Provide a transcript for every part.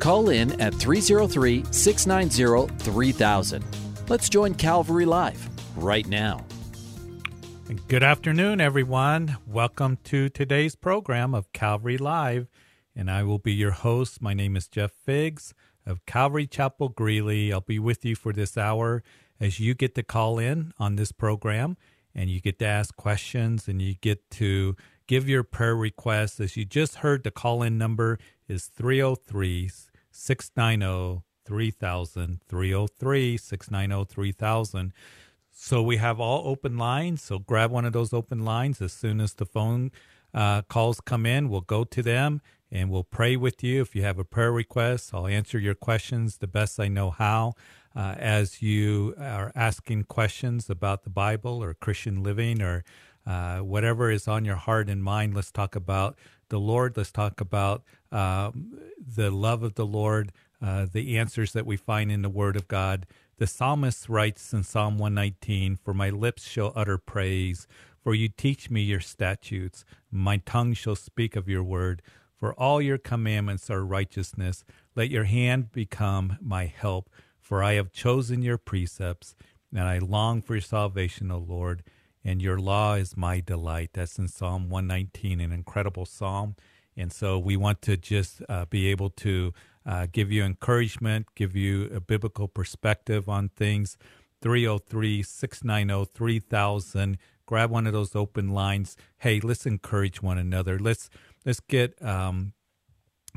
Call in at 303 690 3000. Let's join Calvary Live right now. Good afternoon, everyone. Welcome to today's program of Calvary Live, and I will be your host. My name is Jeff Figs of Calvary Chapel Greeley. I'll be with you for this hour as you get to call in on this program and you get to ask questions and you get to give your prayer requests. As you just heard, the call in number is 303 690 3000. 303 690 3000. So we have all open lines. So grab one of those open lines as soon as the phone uh, calls come in. We'll go to them and we'll pray with you. If you have a prayer request, I'll answer your questions the best I know how. Uh, as you are asking questions about the Bible or Christian living or uh, whatever is on your heart and mind, let's talk about the Lord. Let's talk about um, the love of the Lord, uh, the answers that we find in the Word of God. The psalmist writes in Psalm 119 For my lips shall utter praise, for you teach me your statutes. My tongue shall speak of your word. For all your commandments are righteousness. Let your hand become my help. For I have chosen your precepts, and I long for your salvation, O Lord, and your law is my delight. That's in Psalm 119, an incredible psalm. And so we want to just uh, be able to uh, give you encouragement, give you a biblical perspective on things. 303 690 3000. Grab one of those open lines. Hey, let's encourage one another. Let's let's get um,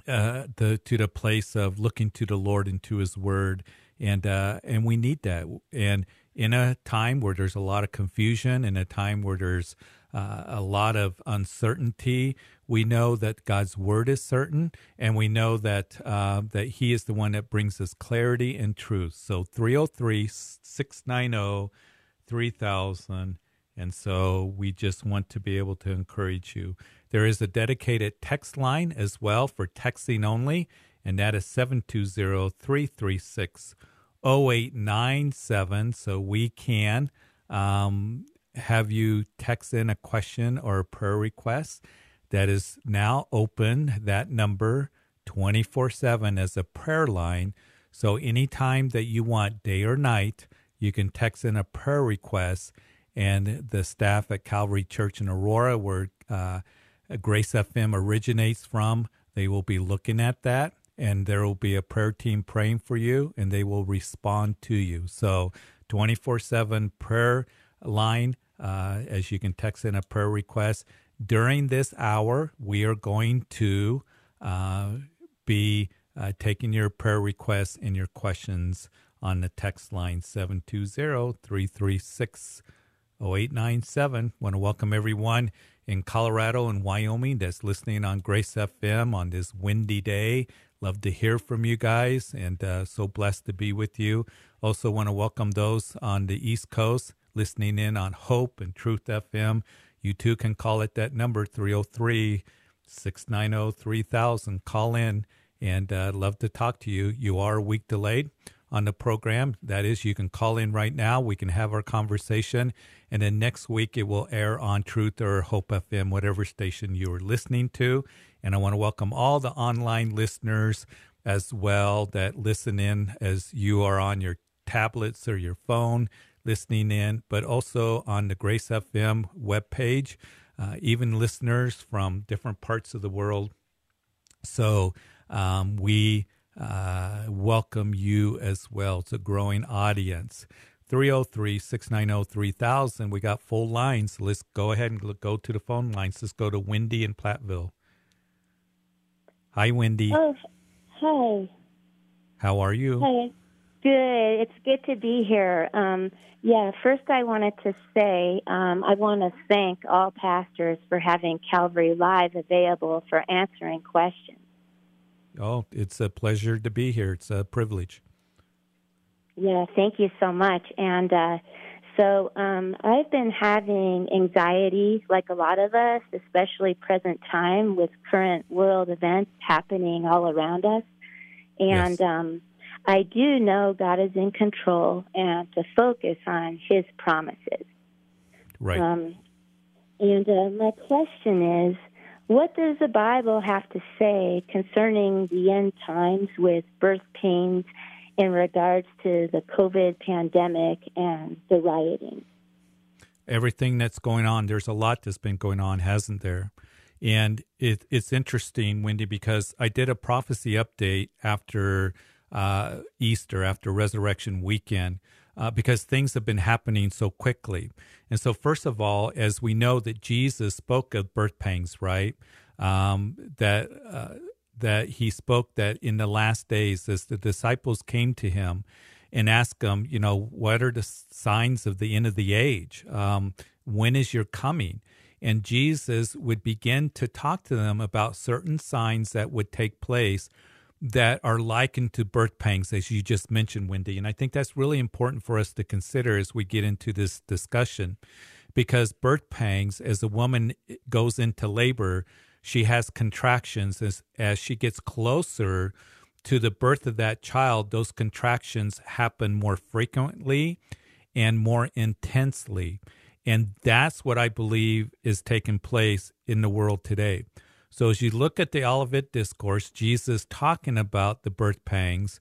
uh, the to the place of looking to the Lord and to His Word, and uh, and we need that. And in a time where there's a lot of confusion, in a time where there's uh, a lot of uncertainty, we know that God's word is certain, and we know that uh, that He is the one that brings us clarity and truth. So 303 690 3000. And so we just want to be able to encourage you. There is a dedicated text line as well for texting only, and that is 720 336 0897. So we can um, have you text in a question or a prayer request that is now open, that number 24 7 as a prayer line. So anytime that you want, day or night, you can text in a prayer request, and the staff at Calvary Church in Aurora, where uh, Grace FM originates from, they will be looking at that and there will be a prayer team praying for you and they will respond to you. So 24 7 prayer line uh, as you can text in a prayer request. During this hour, we are going to uh, be uh, taking your prayer requests and your questions on the text line 720 336 0897. Want to welcome everyone in Colorado and Wyoming that's listening on Grace FM on this windy day. Love to hear from you guys and uh, so blessed to be with you. Also, want to welcome those on the East Coast listening in on Hope and Truth FM. You too can call it that number 303 690 3000. Call in and uh, love to talk to you. You are a week delayed on the program. That is, you can call in right now. We can have our conversation. And then next week, it will air on Truth or Hope FM, whatever station you are listening to. And I want to welcome all the online listeners as well that listen in as you are on your tablets or your phone listening in, but also on the Grace FM webpage, uh, even listeners from different parts of the world. So um, we uh, welcome you as well. It's a growing audience. 303 690 3000. We got full lines. Let's go ahead and go to the phone lines. Let's go to Wendy in Platteville. Hi, Wendy. Oh, hi. How are you? Hi. Good. It's good to be here. Um, yeah, first I wanted to say um, I want to thank all pastors for having Calvary Live available for answering questions. Oh, it's a pleasure to be here. It's a privilege. Yeah, thank you so much. And uh, so um, I've been having anxiety, like a lot of us, especially present time with current world events happening all around us. And Yes. um, I do know God is in control and to focus on His promises. Right. Um, and uh, my question is, what does the Bible have to say concerning the end times with birth pains in regards to the COVID pandemic and the rioting? everything that's going on. There's a lot that's been going on, hasn't there? And it, it's interesting, Wendy, because I did a prophecy update after uh, Easter, after Resurrection Weekend, uh, because things have been happening so quickly. And so, first of all, as we know that Jesus spoke of birth pangs, right? Um, that uh, that he spoke that in the last days, as the disciples came to him and asked him, you know, what are the signs of the end of the age? Um, when is your coming? And Jesus would begin to talk to them about certain signs that would take place that are likened to birth pangs, as you just mentioned, Wendy. And I think that's really important for us to consider as we get into this discussion, because birth pangs, as a woman goes into labor, she has contractions as, as she gets closer to the birth of that child, those contractions happen more frequently and more intensely. And that's what I believe is taking place in the world today. So as you look at the Olivet Discourse, Jesus talking about the birth pangs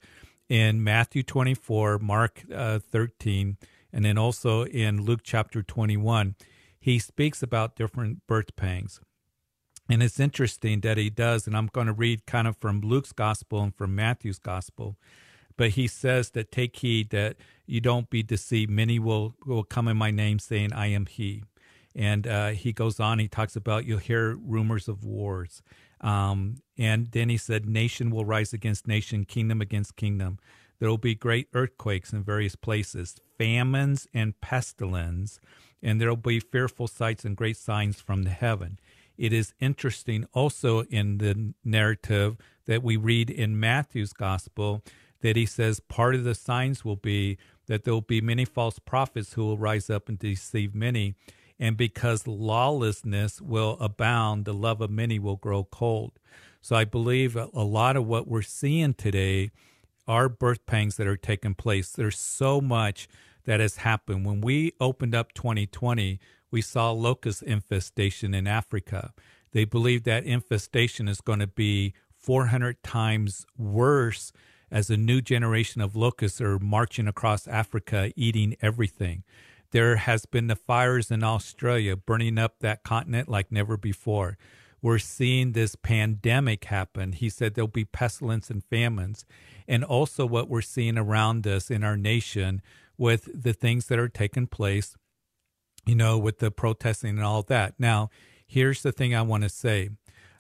in Matthew 24, Mark uh, 13, and then also in Luke chapter 21, he speaks about different birth pangs. And it's interesting that he does, and I'm going to read kind of from Luke's gospel and from Matthew's gospel. But he says that take heed that you don't be deceived. Many will, will come in my name saying, I am he. And uh, he goes on, he talks about you'll hear rumors of wars. Um, and then he said, Nation will rise against nation, kingdom against kingdom. There will be great earthquakes in various places, famines and pestilence, and there will be fearful sights and great signs from the heaven. It is interesting also in the narrative that we read in Matthew's gospel that he says part of the signs will be that there will be many false prophets who will rise up and deceive many. And because lawlessness will abound, the love of many will grow cold. So I believe a lot of what we're seeing today are birth pangs that are taking place. There's so much that has happened. When we opened up 2020, we saw locust infestation in Africa. They believe that infestation is going to be 400 times worse as a new generation of locusts are marching across Africa, eating everything. There has been the fires in Australia burning up that continent like never before. We're seeing this pandemic happen. He said there'll be pestilence and famines. And also what we're seeing around us in our nation with the things that are taking place you know, with the protesting and all that. Now, here's the thing I want to say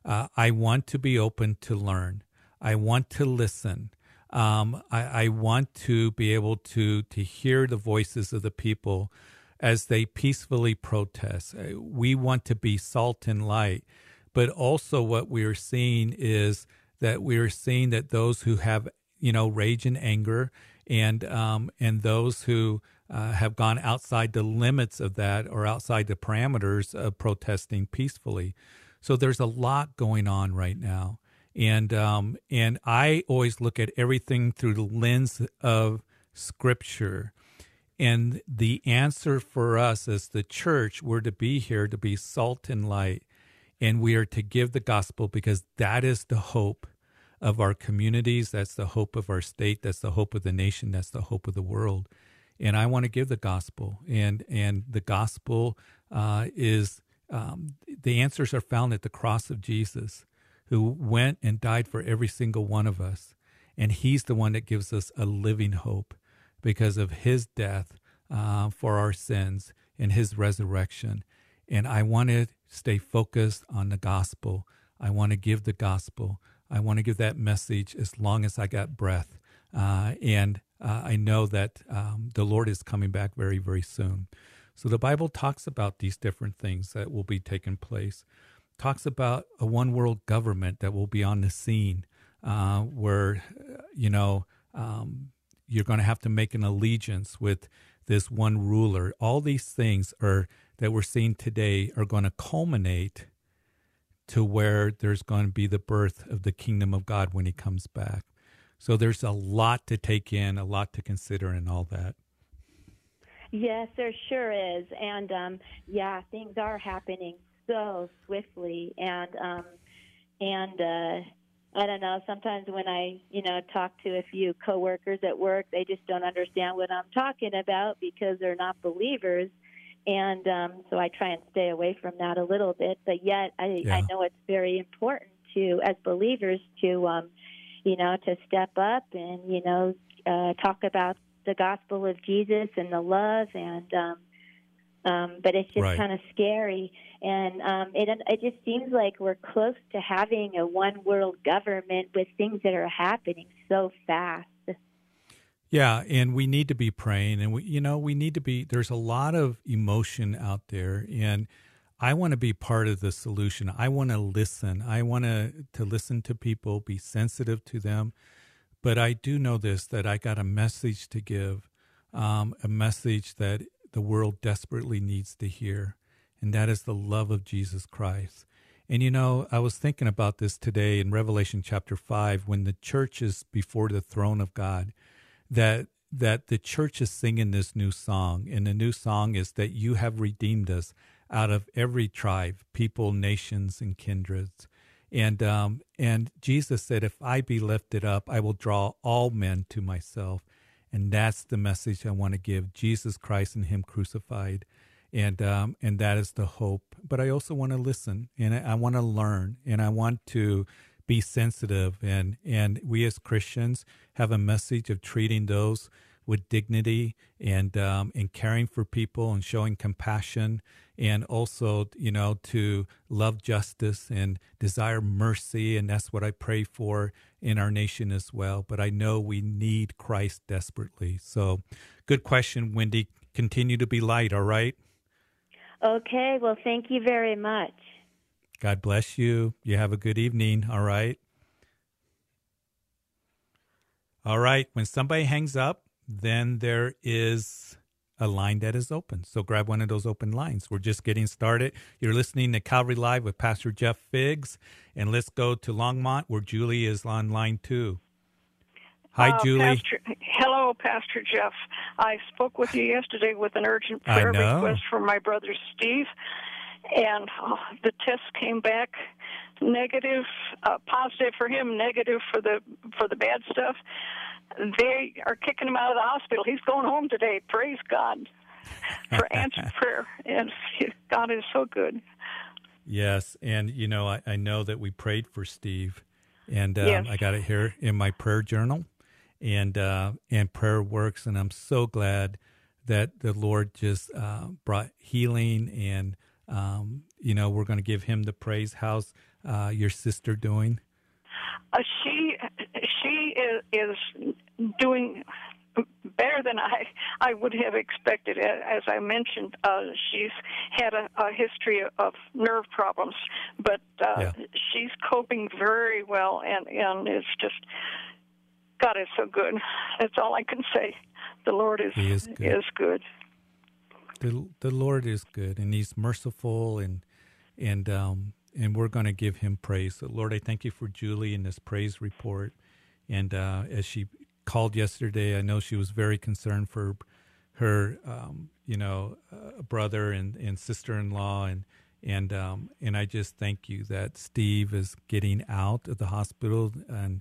uh, I want to be open to learn, I want to listen. Um, I, I want to be able to to hear the voices of the people as they peacefully protest. Uh, We want to be salt and light, but also what we are seeing is that we are seeing that those who have you know rage and anger and um, and those who uh, have gone outside the limits of that or outside the parameters of protesting peacefully. So there's a lot going on right now, and um, and I always look at everything through the lens of Scripture. And the answer for us as the church, we're to be here to be salt and light, and we are to give the gospel because that is the hope of our communities. That's the hope of our state. That's the hope of the nation. That's the hope of the world. And I want to give the gospel, and and the gospel uh, is um, the answers are found at the cross of Jesus, who went and died for every single one of us, and He's the one that gives us a living hope because of His death uh, for our sins and His resurrection. And I want to stay focused on the gospel. I want to give the gospel. I want to give that message as long as I got breath. Uh, and uh, I know that um, the Lord is coming back very, very soon. So the Bible talks about these different things that will be taking place. Talks about a one world government that will be on the scene. uh, where, you know, um, you're going to have to make an allegiance with this one ruler. All these things are that we're seeing today are going to culminate to where there's going to be the birth of the kingdom of God when he comes back. So there's a lot to take in, a lot to consider, and all that. Yes, there sure is, and um, yeah, things are happening so swiftly, and um, and uh, I don't know. Sometimes when I, you know, talk to a few coworkers at work, they just don't understand what I'm talking about because they're not believers, and um, so I try and stay away from that a little bit. But yet, I, yeah. I know it's very important to, as believers, to, um, you know, to step up and you know, uh, talk about the gospel of Jesus and the love and um um but it's just right. kind of scary and um it it just seems like we're close to having a one world government with things that are happening so fast. Yeah, and we need to be praying and we you know, we need to be there's a lot of emotion out there and I want to be part of the solution. I want to listen. I want to to listen to people, be sensitive to them but I do know this that I got a message to give, um, a message that the world desperately needs to hear, and that is the love of Jesus Christ. And you know, I was thinking about this today in Revelation chapter 5 when the church is before the throne of God that that the church is singing this new song and the new song is that you have redeemed us out of every tribe, people, nations and kindreds. And um, and Jesus said, "If I be lifted up, I will draw all men to myself." And that's the message I want to give: Jesus Christ and Him crucified, and um, and that is the hope. But I also want to listen, and I, I want to learn, and I want to be sensitive. And and we as Christians have a message of treating those with dignity and um, and caring for people and showing compassion and also, you know, to love justice and desire mercy. And that's what I pray for in our nation as well. But I know we need Christ desperately. So, good question, Wendy. Continue to be light, all right? Okay. Well, thank you very much. God bless you. You have a good evening, all right? All right. When somebody hangs up, then there is a line that is open. So grab one of those open lines. We're just getting started. You're listening to Calvary Live with Pastor Jeff Figs. And let's go to Longmont where Julie is on line two. Hi, uh, Julie. Pastor, hello, Pastor Jeff. I spoke with you yesterday with an urgent prayer request for my brother Steve, and uh, the test came back negative, uh, positive for him, negative for the for the bad stuff they are kicking him out of the hospital. He's going home today. Praise God for answered prayer. And God is so good. Yes, and you know I, I know that we prayed for Steve, and um, yes. I got it here in my prayer journal, and uh, and prayer works, and I'm so glad that the Lord just uh, brought healing, and um, you know we're going to give Him the praise. How's uh, your sister doing? Uh, she she is, is doing better than I I would have expected. As I mentioned, uh, she's had a, a history of nerve problems, but uh, yeah. she's coping very well, and and it's just God is so good. That's all I can say. The Lord is is good. is good. The the Lord is good, and He's merciful, and and um and we're going to give Him praise. So Lord, I thank you for Julie and this praise report. And uh, as she called yesterday. I know she was very concerned for her, um, you know, uh, brother and, and sister in law, and and um, and I just thank you that Steve is getting out of the hospital and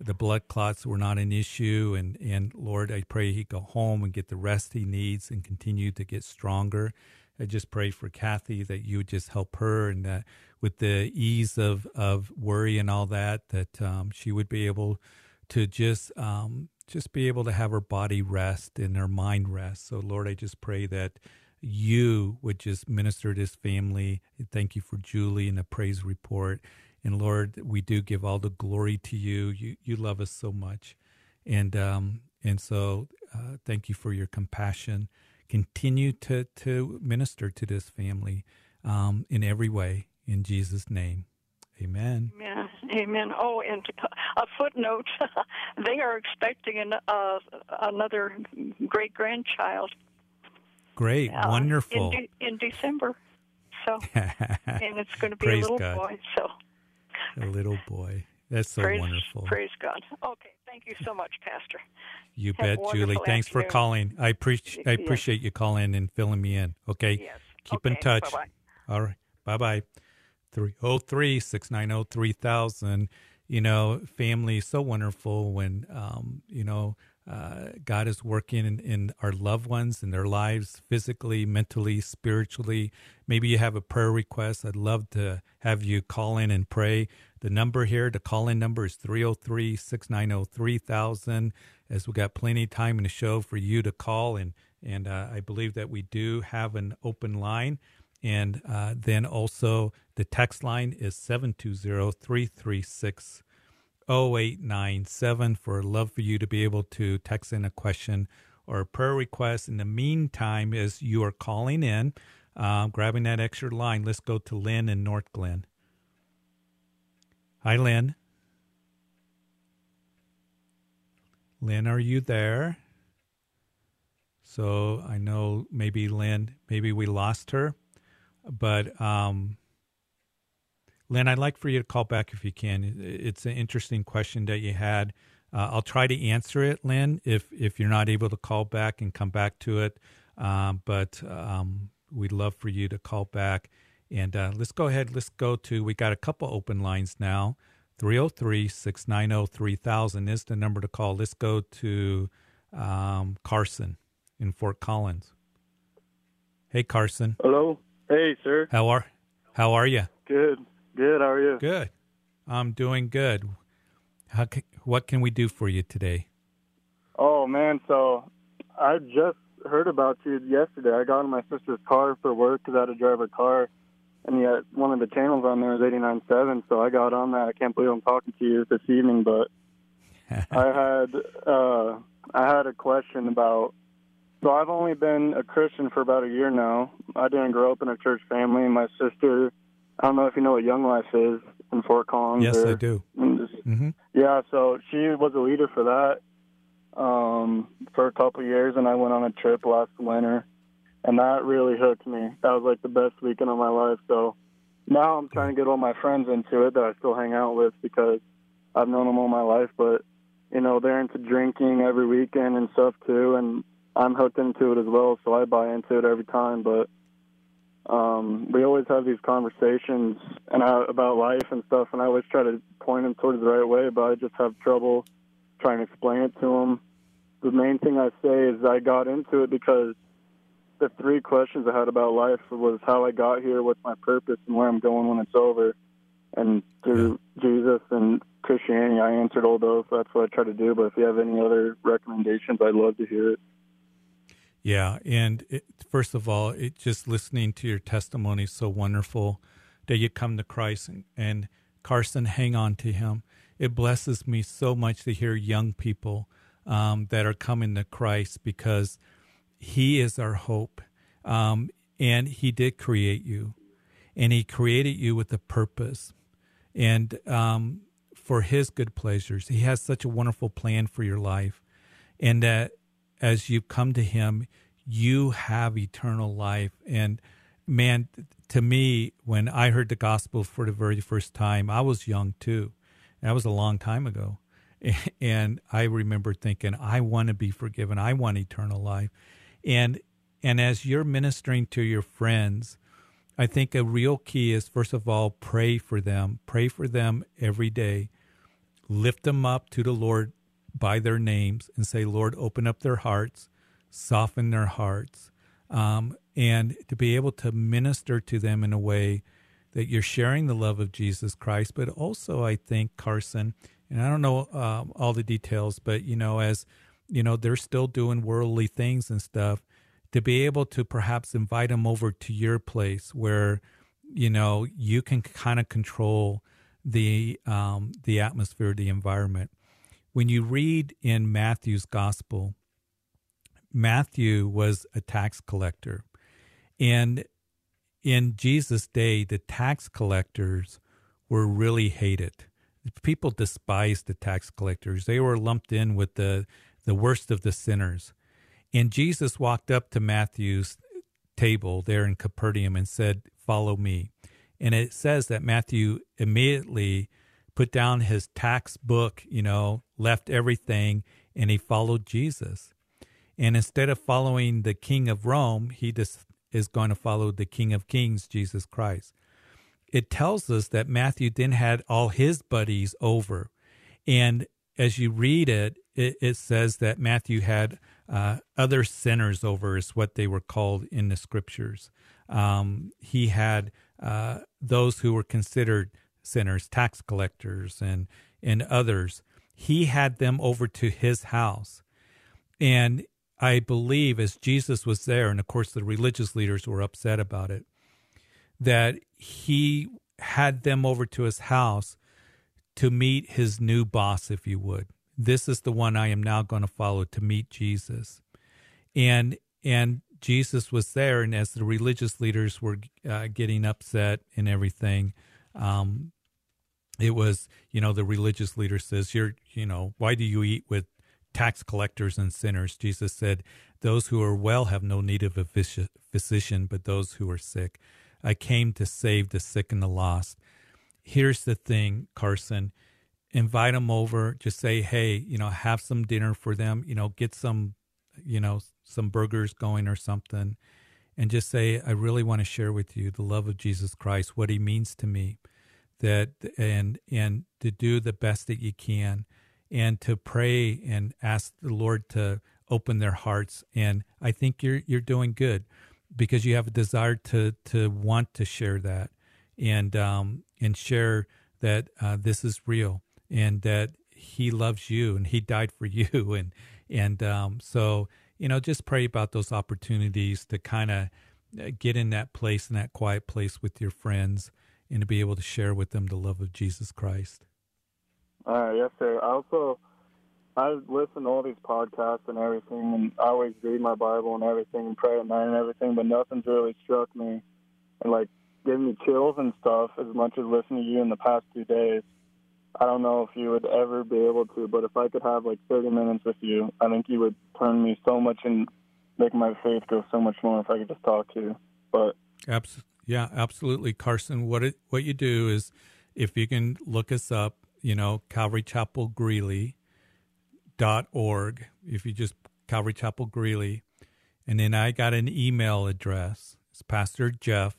the blood clots were not an issue. And and Lord, I pray he go home and get the rest he needs and continue to get stronger. I just pray for Kathy that you would just help her and that with the ease of, of worry and all that, that um, she would be able to just um, just be able to have her body rest and her mind rest. So, Lord, I just pray that you would just minister to this family. Thank you for Julie and the praise report. And Lord, we do give all the glory to you. You you love us so much, and um, and so uh, thank you for your compassion. Continue to to minister to this family um, in every way. In Jesus' name, Amen. Amen. Amen. Oh, and a footnote: they are expecting an, uh, another great grandchild. Great, uh, wonderful. In, de- in, December, so and it's going to be a little God. boy. So a little boy. That's so praise, wonderful. Praise God. Okay, thank you so much, Pastor. You Have bet, Julie. Thanks afternoon. for calling. I appreciate I appreciate yes. you calling and filling me in. Okay. Yes. Keep okay. in touch. Bye-bye. All right. Bye bye. 303 690 3000. You know, family is so wonderful when, um, you know, uh, God is working in, in, our loved ones in their lives, physically, mentally, spiritually. Maybe you have a prayer request. I'd love to have you call in and pray. The number here, the call in number is 303 690 3000. As we got plenty of time in the show for you to call, and, and uh, I believe that we do have an open line. And uh, then also the text line is 720 336 0897 for love for you to be able to text in a question or a prayer request. In the meantime, as you are calling in, uh, grabbing that extra line, let's go to Lynn in Northglenn. Hi, Lynn. Lynn, are you there? So I know maybe Lynn, maybe we lost her. But um, Lynn, I'd like for you to call back if you can. It's an interesting question that you had. Uh, I'll try to answer it, Lynn, if if you're not able to call back and come back to it. Um, but um, we'd love for you to call back. And uh, let's go ahead. Let's go to, we got a couple open lines now. 303 690 3000 is the number to call. Let's go to um, Carson in Fort Collins. Hey, Carson. Hello. Hey, sir. How are How are you? Good. Good. How are you? Good. I'm doing good. How can, what can we do for you today? Oh man, so I just heard about you yesterday. I got in my sister's car for work because I had to drive her car, and yet one of the channels on there is 89.7. So I got on that. I can't believe I'm talking to you this evening, but I had uh, I had a question about so I've only been a Christian for about a year now. I didn't grow up in a church family. My sister, I don't know if you know what Young Life is in Fort Collins. Yes, or, I do. Just, mm-hmm. Yeah, so she was a leader for that um, for a couple of years, and I went on a trip last winter, and that really hooked me. That was like the best weekend of my life. So now I'm trying to get all my friends into it that I still hang out with because I've known them all my life, but you know they're into drinking every weekend and stuff too, and I'm hooked into it as well, so I buy into it every time. But um, we always have these conversations and I, about life and stuff, and I always try to point them towards the right way, but I just have trouble trying to explain it to them. The main thing I say is I got into it because the three questions I had about life was how I got here, what's my purpose, and where I'm going when it's over. And through yeah. Jesus and Christianity, I answered all those. So that's what I try to do. But if you have any other recommendations, I'd love to hear it. Yeah, and it, first of all, it just listening to your testimony is so wonderful that you come to Christ and, and Carson, hang on to Him. It blesses me so much to hear young people um, that are coming to Christ because He is our hope, um, and He did create you, and He created you with a purpose, and um, for His good pleasures. He has such a wonderful plan for your life, and that as you come to him, you have eternal life. And man, to me, when I heard the gospel for the very first time, I was young too. That was a long time ago. And I remember thinking, I want to be forgiven. I want eternal life. And and as you're ministering to your friends, I think a real key is first of all, pray for them. Pray for them every day. Lift them up to the Lord by their names and say, Lord, open up their hearts, soften their hearts, um, and to be able to minister to them in a way that you're sharing the love of Jesus Christ. But also, I think, Carson, and I don't know um, all the details, but, you know, as, you know, they're still doing worldly things and stuff, to be able to perhaps invite them over to your place where, you know, you can kind of control the um, the atmosphere, the environment when you read in Matthew's gospel, Matthew was a tax collector. And in Jesus' day, the tax collectors were really hated. People despised the tax collectors. They were lumped in with the, the worst of the sinners. And Jesus walked up to Matthew's table there in Capernaum and said, Follow me. And it says that Matthew immediately put down his tax book, you know, left everything, and he followed Jesus. And instead of following the king of Rome, he just is going to follow the king of kings, Jesus Christ. It tells us that Matthew then had all his buddies over. And as you read it, it, it says that Matthew had uh, other sinners over, is what they were called in the scriptures. Um, he had uh, those who were considered sinners, tax collectors, and and others. He had them over to his house, and I believe as Jesus was there, and of course the religious leaders were upset about it, that he had them over to his house to meet his new boss, if you would. This is the one I am now going to follow to meet Jesus, and and Jesus was there, and as the religious leaders were uh, getting upset and everything, um, it was you know the religious leader says you're you know why do you eat with tax collectors and sinners? Jesus said those who are well have no need of a physician but those who are sick. I came to save the sick and the lost. Here's the thing carson. Invite them over. Just say hey you know have some dinner for them. You know get some you know some burgers going or something and just say i really want to share with you the love of jesus christ what he means to me that and and to do the best that you can and to pray and ask the Lord to open their hearts. And I think you're you're doing good because you have a desire to to want to share that and um and share that uh, this is real and that he loves you and he died for you and and um so you know just pray about those opportunities to kind of uh, get in that place in that quiet place with your friends and to be able to share with them the love of Jesus Christ. All right, yes, sir. I also I listen to all these podcasts and everything, and I always read my Bible and everything, and pray at night and everything, but nothing's really struck me and like giving me chills and stuff as much as listening to you in the past two days. I don't know if you would ever be able to, but if I could have like 30 minutes with you, I think you would turn me so much and make my faith go so much more if I could just talk to you. But absolutely. Yeah, absolutely, Carson. What it what you do is, if you can look us up, you know, Calvary Chapel Greeley dot org. If you just Calvary Chapel Greeley, and then I got an email address. It's Pastor Jeff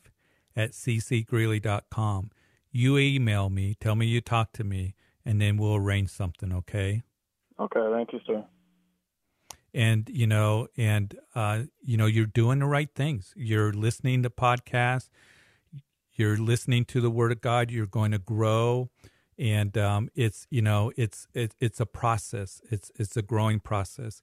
at ccgreeley.com. You email me, tell me you talked to me, and then we'll arrange something. Okay. Okay. Thank you, sir and you know and uh, you know you're doing the right things you're listening to podcasts you're listening to the word of god you're going to grow and um, it's you know it's it, it's a process it's it's a growing process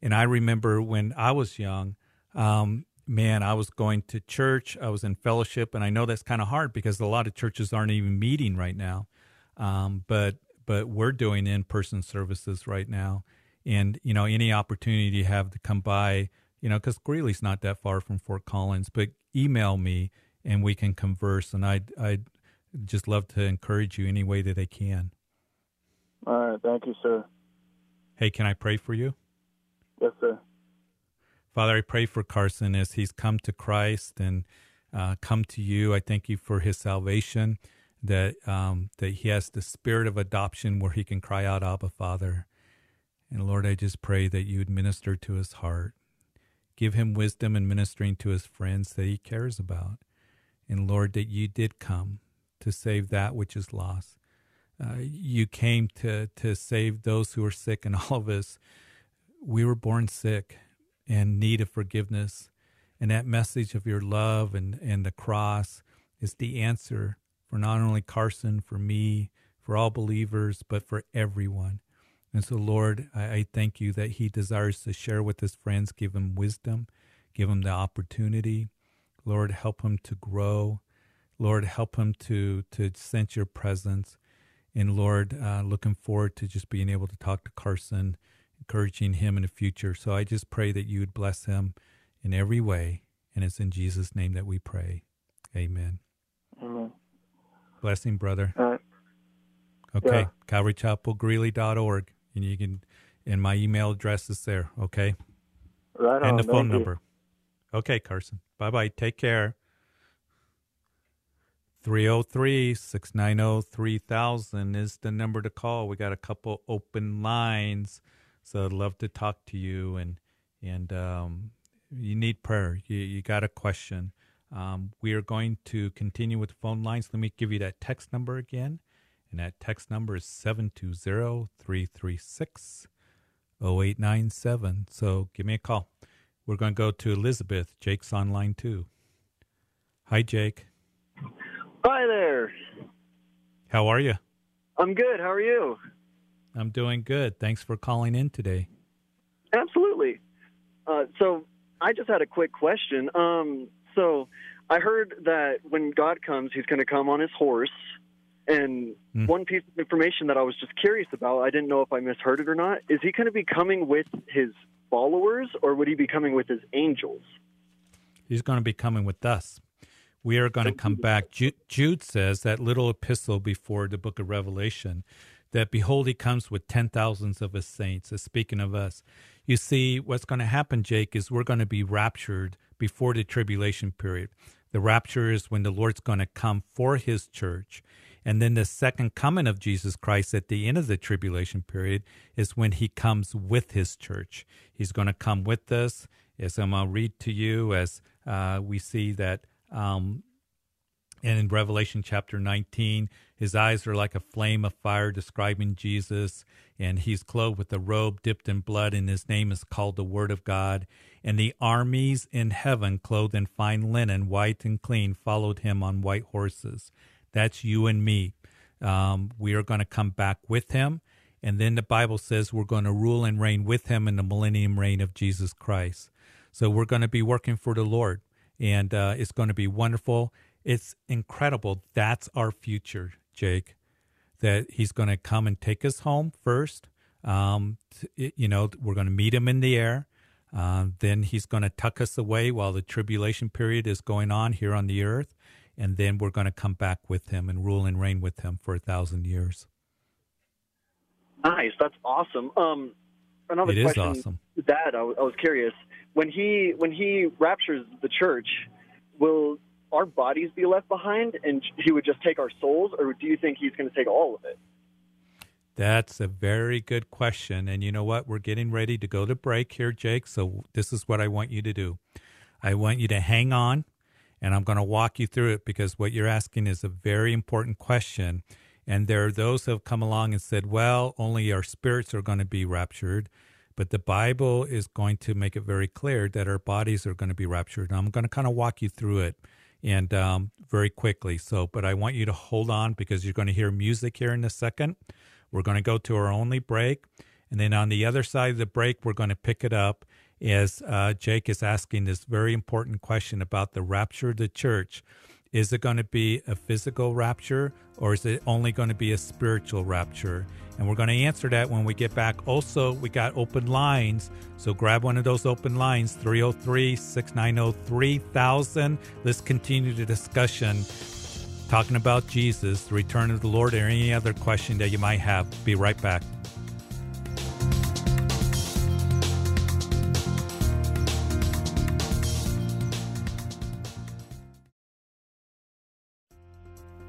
and i remember when i was young um, man i was going to church i was in fellowship and i know that's kind of hard because a lot of churches aren't even meeting right now. Um, but but we're doing in-person services right now. And you know any opportunity you have to come by you know because greeley's not that far from fort collins but email me and we can converse and i'd i'd just love to encourage you any way that i can. All right. Thank you sir. Hey can i pray for you? Yes sir father i pray for carson as he's come to christ and uh, come to you i thank you for his salvation that um, that he has the spirit of adoption where he can cry out abba father and Lord, I just pray that you would minister to his heart. Give him wisdom in ministering to his friends that he cares about. And Lord, that you did come to save that which is lost. Uh, you came to, to save those who are sick, and all of us, we were born sick and need of forgiveness. And that message of your love and, and the cross is the answer for not only Carson, for me, for all believers, but for everyone. And so, Lord, I, I, thank you that he desires to share with his friends, give him wisdom, give him the opportunity. Lord, help him to grow. Lord, help him to, to sense your presence. And Lord, uh, looking forward to just being able to talk to Carson, encouraging him in the future. So I just pray that you would bless him in every way. And it's in Jesus' name that we pray. Amen. Amen. Blessing, brother. Right. Okay. Yeah. CalvaryChapelGreeley.org. And you can, and my email address is there. Okay. Right on. And the phone Thank you. number. Okay, Carson. Bye bye. Take care. 303 690 3000 is the number to call. We got a couple open lines. So I'd love to talk to you. And, and, um, you need prayer. You, you got a question. Um, we are going to continue with the phone lines. Let me give you that text number again. And that text number is 720 336 0897. So give me a call. We're going to go to Elizabeth. Jake's online too. Hi, Jake. Hi there. How are you? I'm good. How are you? I'm doing good. Thanks for calling in today. Absolutely. Uh, so I just had a quick question. Um, so I heard that when God comes, He's going to come on His horse. And Mm. one piece of information that I was just curious about, I didn't know if I misheard it or not. Is He going to be coming with His followers, or would He be coming with His angels? He's going to be coming with us. We are going to come back. Jude, Jude says that little epistle before the book of Revelation that behold, he comes with ten thousands of his saints. Uh, speaking of us, you see, what's going to happen, Jake, is we're going to be raptured before the tribulation period. The rapture is when the Lord's going to come for his church. And then the second coming of Jesus Christ at the end of the tribulation period is when he comes with his church. He's going to come with us. As I'm going to read to you, as uh, we see that um, and in Revelation chapter 19, his eyes are like a flame of fire, describing Jesus. And he's clothed with a robe dipped in blood, and his name is called the Word of God. And the armies in heaven, clothed in fine linen, white and clean, followed him on white horses. That's you and me. Um, we are going to come back with him. And then the Bible says we're going to rule and reign with him in the millennium reign of Jesus Christ. So we're going to be working for the Lord, and uh, it's going to be wonderful. It's incredible. That's our future, Jake. That he's going to come and take us home first. Um, t- you know, we're going to meet him in the air. Uh, then he's going to tuck us away while the tribulation period is going on here on the earth. And then we're going to come back with him and rule and reign with him for a thousand years. Nice. That's awesome. Um, another It is question, awesome. Dad, I, w- I was curious when he when he raptures the church, will our bodies be left behind, and he would just take our souls, or do you think he's going to take all of it? That's a very good question. And you know what? We're getting ready to go to break here, Jake. So this is what I want you to do. I want you to hang on and I'm going to walk you through it because what you're asking is a very important question. And there are those who have come along and said, well, only our spirits are going to be raptured. But the Bible is going to make it very clear that our bodies are going to be raptured. And I'm going to kind of walk you through it and um, very quickly. So, but I want you to hold on because you're going to hear music here in a second. We're going to go to our only break. And then on the other side of the break, we're going to pick it up as uh, Jake is asking this very important question about the rapture of the church. Is it going to be a physical rapture or is it only going to be a spiritual rapture? And we're going to answer that when we get back. Also, we got open lines. So grab one of those open lines 303 690 3000. Let's continue the discussion talking about Jesus, the return of the Lord, or any other question that you might have. Be right back.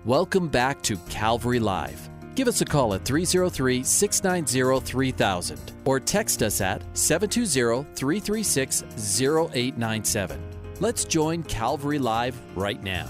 Welcome back to Calvary Live. Give us a call at 303 690 3000 or text us at 720 336 0897. Let's join Calvary Live right now.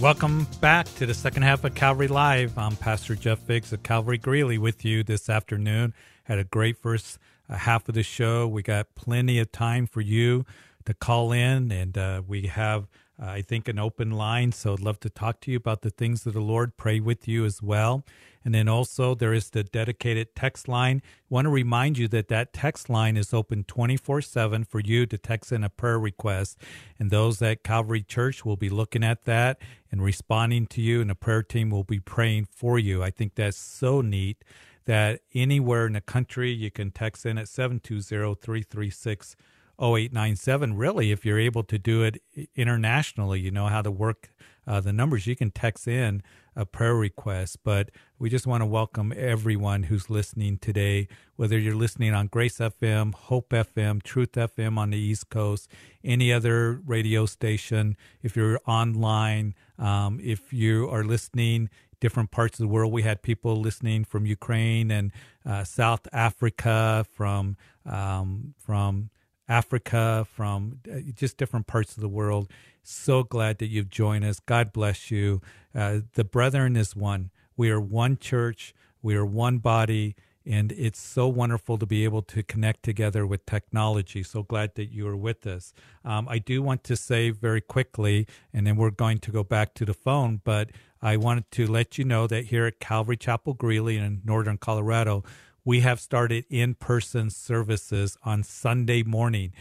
Welcome back to the second half of Calvary Live. I'm Pastor Jeff Figs of Calvary Greeley with you this afternoon. Had a great first uh, half of the show. We got plenty of time for you to call in, and uh, we have, uh, I think, an open line. So I'd love to talk to you about the things of the Lord, pray with you as well. And then also there is the dedicated text line. I want to remind you that that text line is open 24/7 for you to text in a prayer request. And those at Calvary Church will be looking at that and responding to you and the prayer team will be praying for you. I think that's so neat that anywhere in the country you can text in at 720-336 0897 really if you're able to do it internationally you know how to work uh, the numbers. You can text in a prayer request, but we just want to welcome everyone who's listening today, whether you're listening on Grace FM, Hope FM, Truth FM on the East Coast, any other radio station, if you're online, um, if you are listening different parts of the world. We had people listening from Ukraine and uh, South Africa, from um, from Africa, from uh, just different parts of the world. So glad that you've joined us. God bless you. Uh, the brethren is one. We are one church. We are one body. And it's so wonderful to be able to connect together with technology. So glad that you are with us. Um, I do want to say very quickly, and then we're going to go back to the phone, but I wanted to let you know that here at Calvary Chapel Greeley in Northern Colorado, we have started in-person services on Sunday morning.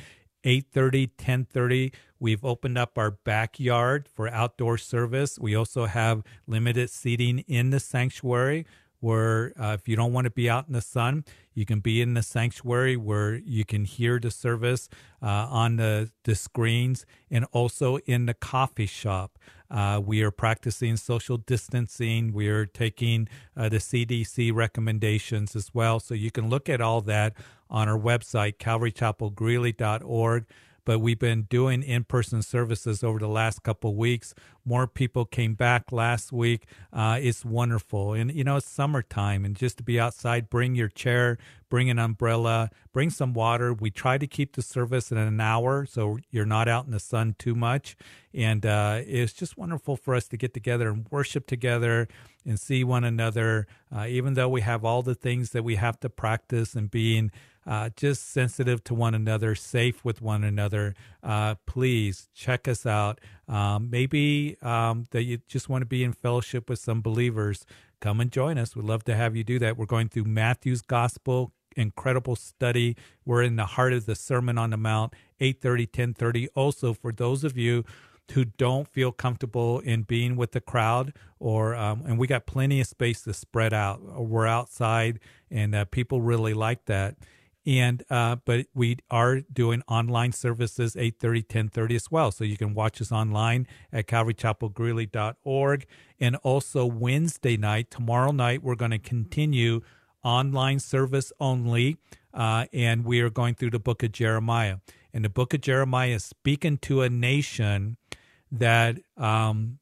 8:30 10:30 we've opened up our backyard for outdoor service we also have limited seating in the sanctuary where uh, if you don't want to be out in the sun, you can be in the sanctuary where you can hear the service uh, on the, the screens and also in the coffee shop. Uh, we are practicing social distancing. We are taking uh, the CDC recommendations as well. So you can look at all that on our website, calvarychapelgreeley.org but we've been doing in-person services over the last couple weeks. More people came back last week. Uh, it's wonderful, and you know it's summertime, and just to be outside, bring your chair, bring an umbrella, bring some water. We try to keep the service in an hour, so you're not out in the sun too much, and uh, it's just wonderful for us to get together and worship together and see one another. Uh, even though we have all the things that we have to practice and being uh, just sensitive to one another, safe with one another, uh, please check us out. Um, maybe um, that you just want to be in fellowship with some believers. Come and join us. We'd love to have you do that. We're going through Matthew's Gospel, incredible study. We're in the heart of the Sermon on the Mount, 8:30, 10:30. Also, for those of you who don't feel comfortable in being with the crowd or um, and we got plenty of space to spread out. We're outside and uh, people really like that. And uh, but we are doing online services 8.30 10.30 as well. So you can watch us online at calvarychapelgreeley.org and also wednesday night tomorrow night we're going to continue online service only uh, and we are going through the book of jeremiah. And the book of jeremiah is speaking to a nation that um,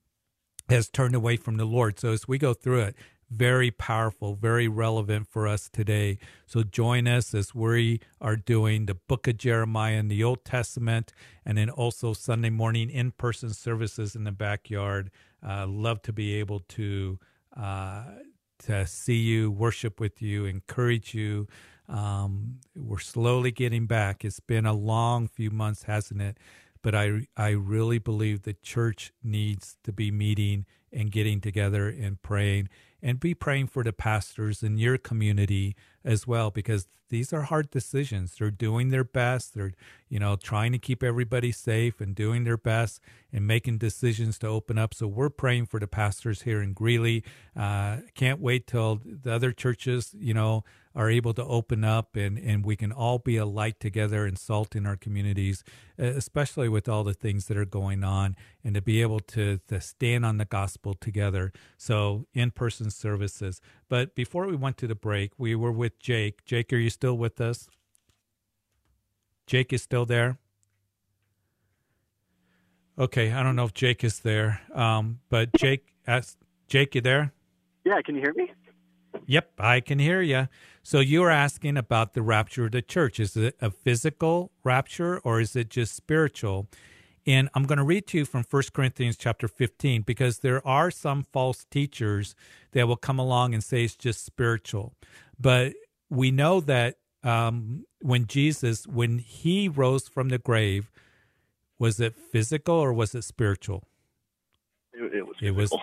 has turned away from the lord so as we go through it very powerful, very relevant for us today. So join us as we are doing the book of Jeremiah in the Old Testament and then also Sunday morning in person services in the backyard. Uh, love to be able to. Uh, to see you, worship with you, encourage you. Um, we're slowly getting back. It's been a long few months, hasn't it? But I, I really believe the church needs to be meeting and getting together and praying and be praying for the pastors in your community as well because these are hard decisions. They're doing their best. They're you know trying to keep everybody safe and doing their best and making decisions to open up. So we're praying for the pastors here in greeley. Uh, can't wait till the other churches you know are able to open up and, and we can all be a light together and salt in our communities, especially with all the things that are going on, and to be able to, to stand on the gospel together. So, in person services. But before we went to the break, we were with Jake. Jake, are you still with us? Jake is still there? Okay, I don't know if Jake is there, um, but Jake, ask, Jake, you there? Yeah, can you hear me? Yep, I can hear you. So you were asking about the rapture of the church. Is it a physical rapture or is it just spiritual? And I'm going to read to you from 1 Corinthians chapter 15 because there are some false teachers that will come along and say it's just spiritual. But we know that um, when Jesus, when he rose from the grave, was it physical or was it spiritual? It, it was. Physical. It was.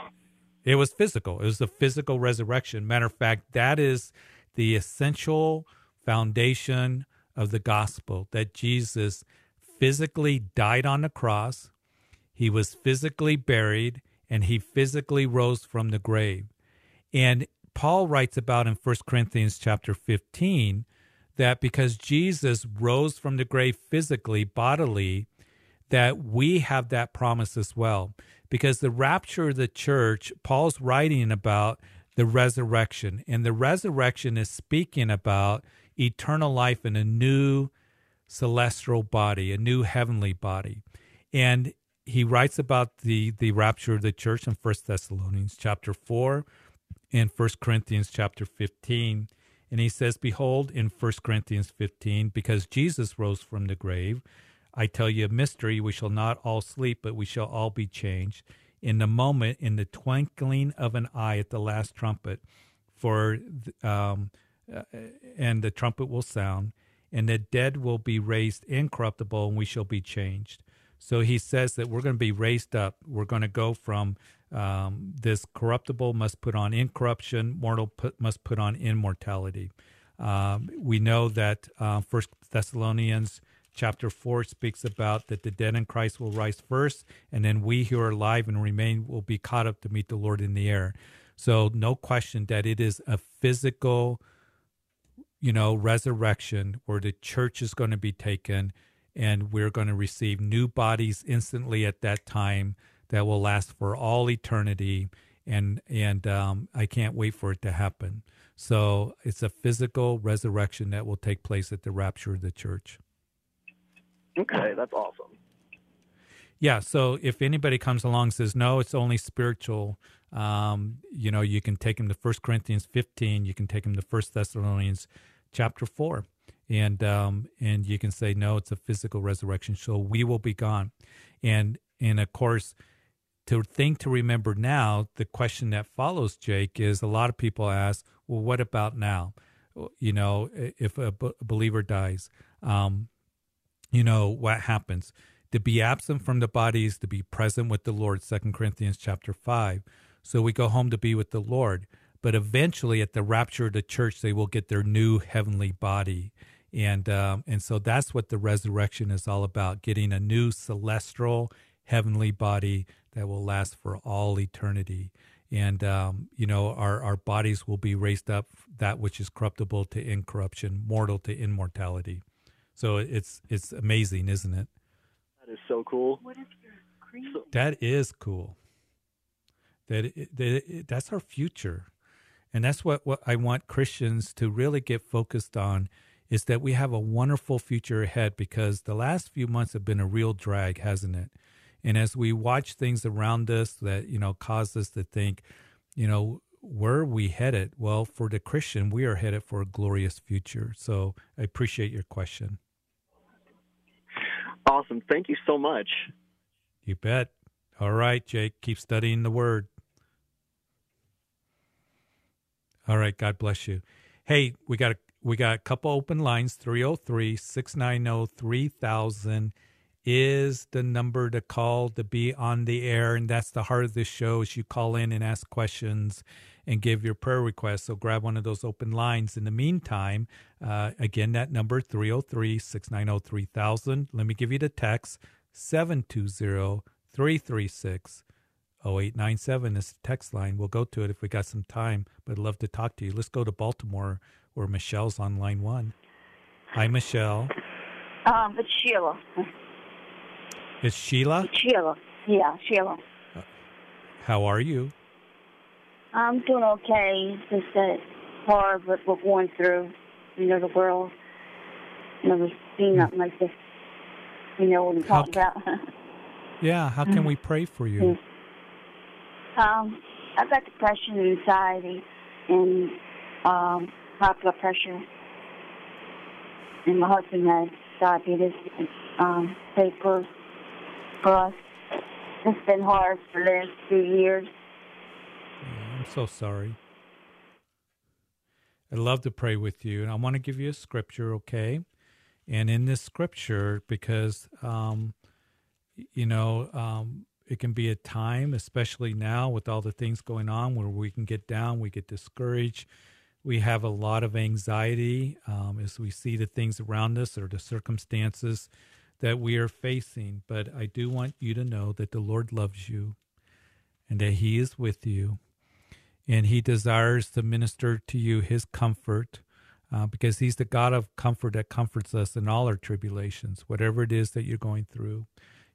It was physical. It was a physical resurrection. Matter of fact, that is the essential foundation of the gospel that Jesus physically died on the cross, he was physically buried, and he physically rose from the grave. And Paul writes about in 1 Corinthians chapter 15 that because Jesus rose from the grave physically, bodily, that we have that promise as well because the rapture of the church, Paul's writing about the resurrection, and the resurrection is speaking about eternal life in a new celestial body, a new heavenly body. And he writes about the the rapture of the church in First Thessalonians chapter 4 and First Corinthians chapter 15. And he says, Behold, in First Corinthians 15, because Jesus rose from the grave, I tell you a mystery, we shall not all sleep, but we shall all be changed in the moment, in the twinkling of an eye at the last trumpet. For, um, uh, and the trumpet will sound, and the dead will be raised incorruptible, and we shall be changed. So he says that we're going to be raised up. We're going to go from um, this corruptible must put on incorruption, mortal put, must put on immortality. Um, we know that uh, First Thessalonians chapter 4 speaks about that the dead in Christ will rise first, and then we who are alive and remain will be caught up to meet the Lord in the air. So, no question that it is a physical, you know, resurrection where the church is going to be taken and we're going to receive new bodies instantly at that time that will last for all eternity. And, and um, I can't wait for it to happen. So, it's a physical resurrection that will take place at the rapture of the church. Okay, that's awesome. Yeah, so if anybody comes along and says no, it's only spiritual, um, you know, you can take them to First Corinthians 15, you can take them to First Thessalonians chapter 4. And um, and you can say no, it's a physical resurrection. So we will be gone, and and of course, to think to remember now, the question that follows, Jake, is a lot of people ask, well, what about now? You know, if a believer dies, um, you know what happens. To be absent from the body is to be present with the lord Second corinthians chapter 5 so we go home to be with the lord but eventually at the rapture of the church they will get their new heavenly body. And um, and so that's what the resurrection is all about getting a new celestial heavenly body that will last for all eternity. And um, you know our, our bodies will be raised up that which is corruptible to incorruption mortal to immortality so it's it's amazing, isn't it? That is so cool. What is your creed? That is cool. That, that that's our future, and that's what what I want Christians to really get focused on is that we have a wonderful future ahead because the last few months have been a real drag, hasn't it? And as we watch things around us that you know cause us to think, you know, where are we headed? Well, for the Christian, we are headed for a glorious future. So I appreciate your question. Awesome. Thank you so much. You bet. All right, Jake, keep studying the word. All right, God bless you. Hey, we got a we got a couple open lines 303-690-3000 is the number to call to be on the air and that's the heart of this show is you call in and ask questions and give your prayer request. So grab one of those open lines. In the meantime, uh, again, that number 303 690 3000. Let me give you the text 720 336 0897 is the text line. We'll go to it if we got some time, but I'd love to talk to you. Let's go to Baltimore where Michelle's on line one. Hi, Michelle. Um, it's Sheila. It's Sheila? Sheila. Yeah, Sheila. How are you? I'm doing okay. It's just that hard what we're going through. You know, the world. Never seen nothing like this. You know what I'm talking about. yeah, how can we pray for you? Um, I've got depression and anxiety and um, high blood pressure. And my husband has diabetes um, papers for us. It's been hard for the last few years. So sorry. I'd love to pray with you, and I want to give you a scripture, okay? And in this scripture, because um, you know, um, it can be a time, especially now with all the things going on, where we can get down, we get discouraged, we have a lot of anxiety um, as we see the things around us or the circumstances that we are facing. But I do want you to know that the Lord loves you and that He is with you and he desires to minister to you his comfort uh, because he's the God of comfort that comforts us in all our tribulations, whatever it is that you're going through.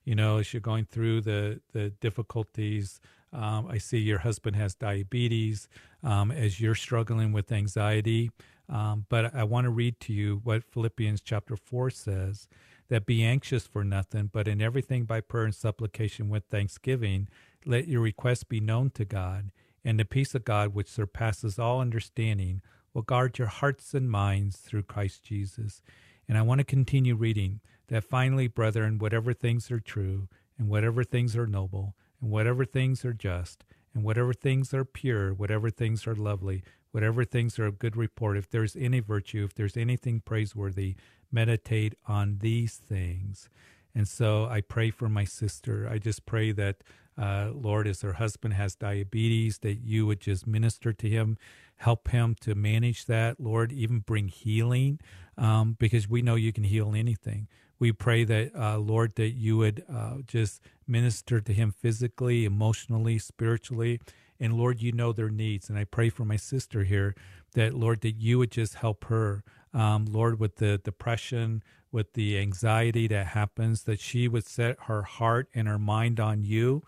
you know, as you're going through the, the difficulties. Um, I see your husband has diabetes, um, as you're struggling with anxiety. Um, but I want to read to you what Philippians chapter 4 says that be anxious for nothing, but in everything by prayer and supplication with thanksgiving, let your requests be known to God, and the peace of God, which surpasses all understanding, will guard your hearts and minds through Christ Jesus. And I want to continue reading that finally, brethren, whatever things are true, and whatever things are noble, and whatever things are just, and whatever things are pure, whatever things are lovely, whatever things are of good report, if there's any virtue, if there's anything praiseworthy, meditate on these things. And so I pray for my sister. I just pray that, uh, Lord, as her husband has diabetes, that you would just minister to him, help him to manage that, Lord, even bring healing, um, because we know you can heal anything. We pray that, uh, Lord, that you would uh, just minister to him physically, emotionally, spiritually. And Lord, you know their needs. And I pray for my sister here that, Lord, that you would just help her um, Lord, with the depression, with the anxiety that happens, that she would set her heart and her mind on you.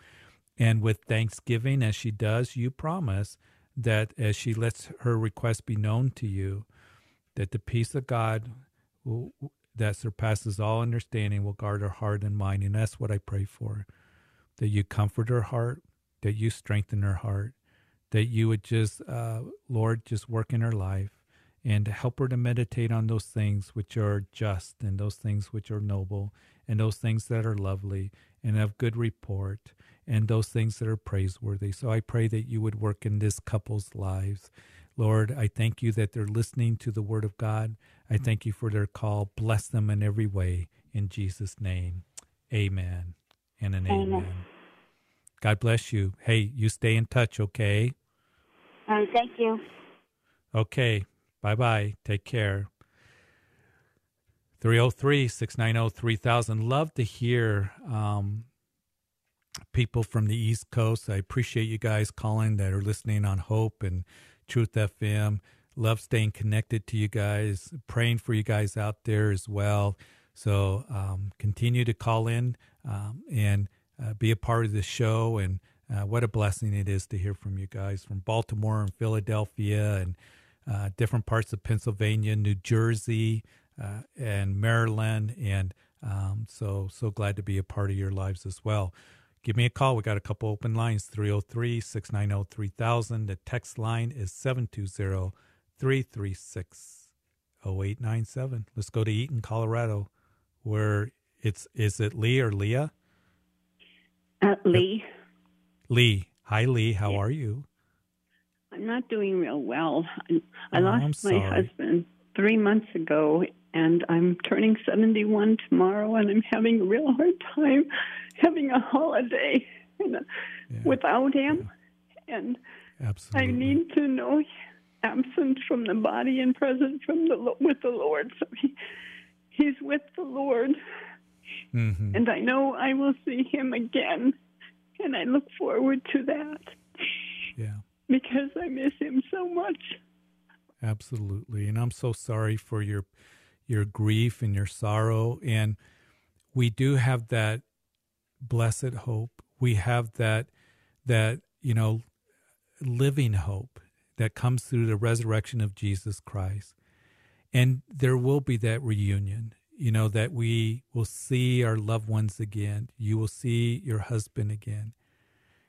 And with thanksgiving, as she does, you promise that as she lets her request be known to you, that the peace of God will, that surpasses all understanding will guard her heart and mind. And that's what I pray for that you comfort her heart, that you strengthen her heart, that you would just, uh, Lord, just work in her life and help her to meditate on those things which are just and those things which are noble and those things that are lovely and of good report and those things that are praiseworthy. So I pray that you would work in this couple's lives. Lord, I thank you that they're listening to the word of God. I thank you for their call. Bless them in every way. In Jesus' name, amen and an amen. amen. God bless you. Hey, you stay in touch, okay? Um, thank you. Okay. Bye bye. Take care. 303 690 3000. Love to hear um, people from the East Coast. I appreciate you guys calling that are listening on Hope and Truth FM. Love staying connected to you guys, praying for you guys out there as well. So um, continue to call in um, and uh, be a part of the show. And uh, what a blessing it is to hear from you guys from Baltimore and Philadelphia and uh, different parts of Pennsylvania, New Jersey, uh, and Maryland. And um, so, so glad to be a part of your lives as well. Give me a call. We got a couple open lines 303 690 3000. The text line is 720 336 0897. Let's go to Eaton, Colorado, where it's, is it Lee or Leah? Uh, Lee. Lee. Hi, Lee. How are you? I'm not doing real well. I, oh, lost my husband three months ago, and I'm turning 71 tomorrow, and I'm having a real hard time having a holiday yeah. without him. Yeah. And Absolutely. I need to know absence from the body and present from the with the Lord. So he, he's with the Lord, mm-hmm. and I know I will see him again, and I look forward to that. Yeah because I miss him so much. Absolutely. And I'm so sorry for your your grief and your sorrow and we do have that blessed hope. We have that that, you know, living hope that comes through the resurrection of Jesus Christ. And there will be that reunion, you know, that we will see our loved ones again. You will see your husband again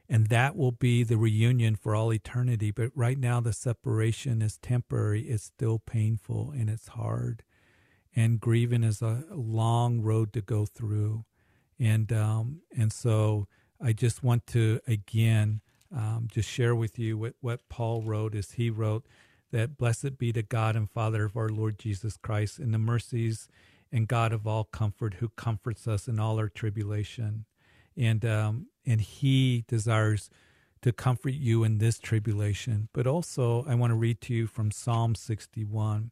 and that will be the reunion for all eternity. But right now, the separation is temporary. It's still painful and it's hard. And grieving is a long road to go through. And, um, and so I just want to again um, just share with you what, what Paul wrote as he wrote that blessed be the God and Father of our Lord Jesus Christ and the mercies and God of all comfort who comforts us in all our tribulation and um, and He desires to comfort you in this tribulation. But also, I want to read to you from Psalm 61.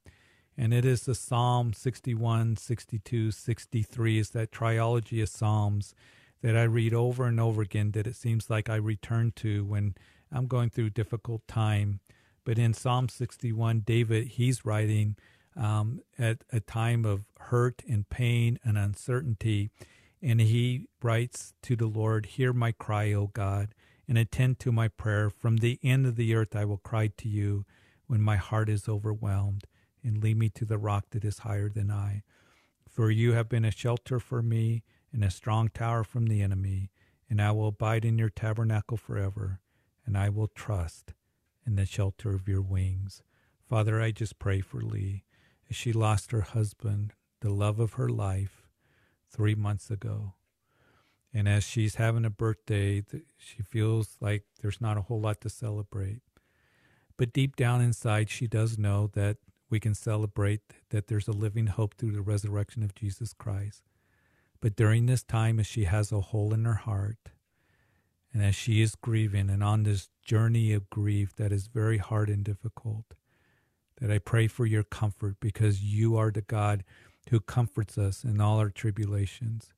And it is the Psalm 61, 62, 63 is that trilogy of Psalms that I read over and over again that it seems like I return to when I'm going through difficult time. But in Psalm 61, David, he's writing um, at a time of hurt and pain and uncertainty And he writes to the Lord, Hear my cry, O God, and attend to my prayer. From the end of the earth I will cry to you when my heart is overwhelmed, and lead me to the rock that is higher than I. For you have been a shelter for me and a strong tower from the enemy, and I will abide in your tabernacle forever, and I will trust in the shelter of your wings. Father, I just pray for Lee as she lost her husband, the love of her life, three months ago. And as she's having a birthday, she feels like there's not a whole lot to celebrate. But deep down inside, she does know that we can celebrate that there's a living hope through the resurrection of Jesus Christ. But during this time, as she has a hole in her heart, and as she is grieving and on this journey of grief that is very hard and difficult, that I pray for your comfort because you are the God who comforts us in all our tribulations.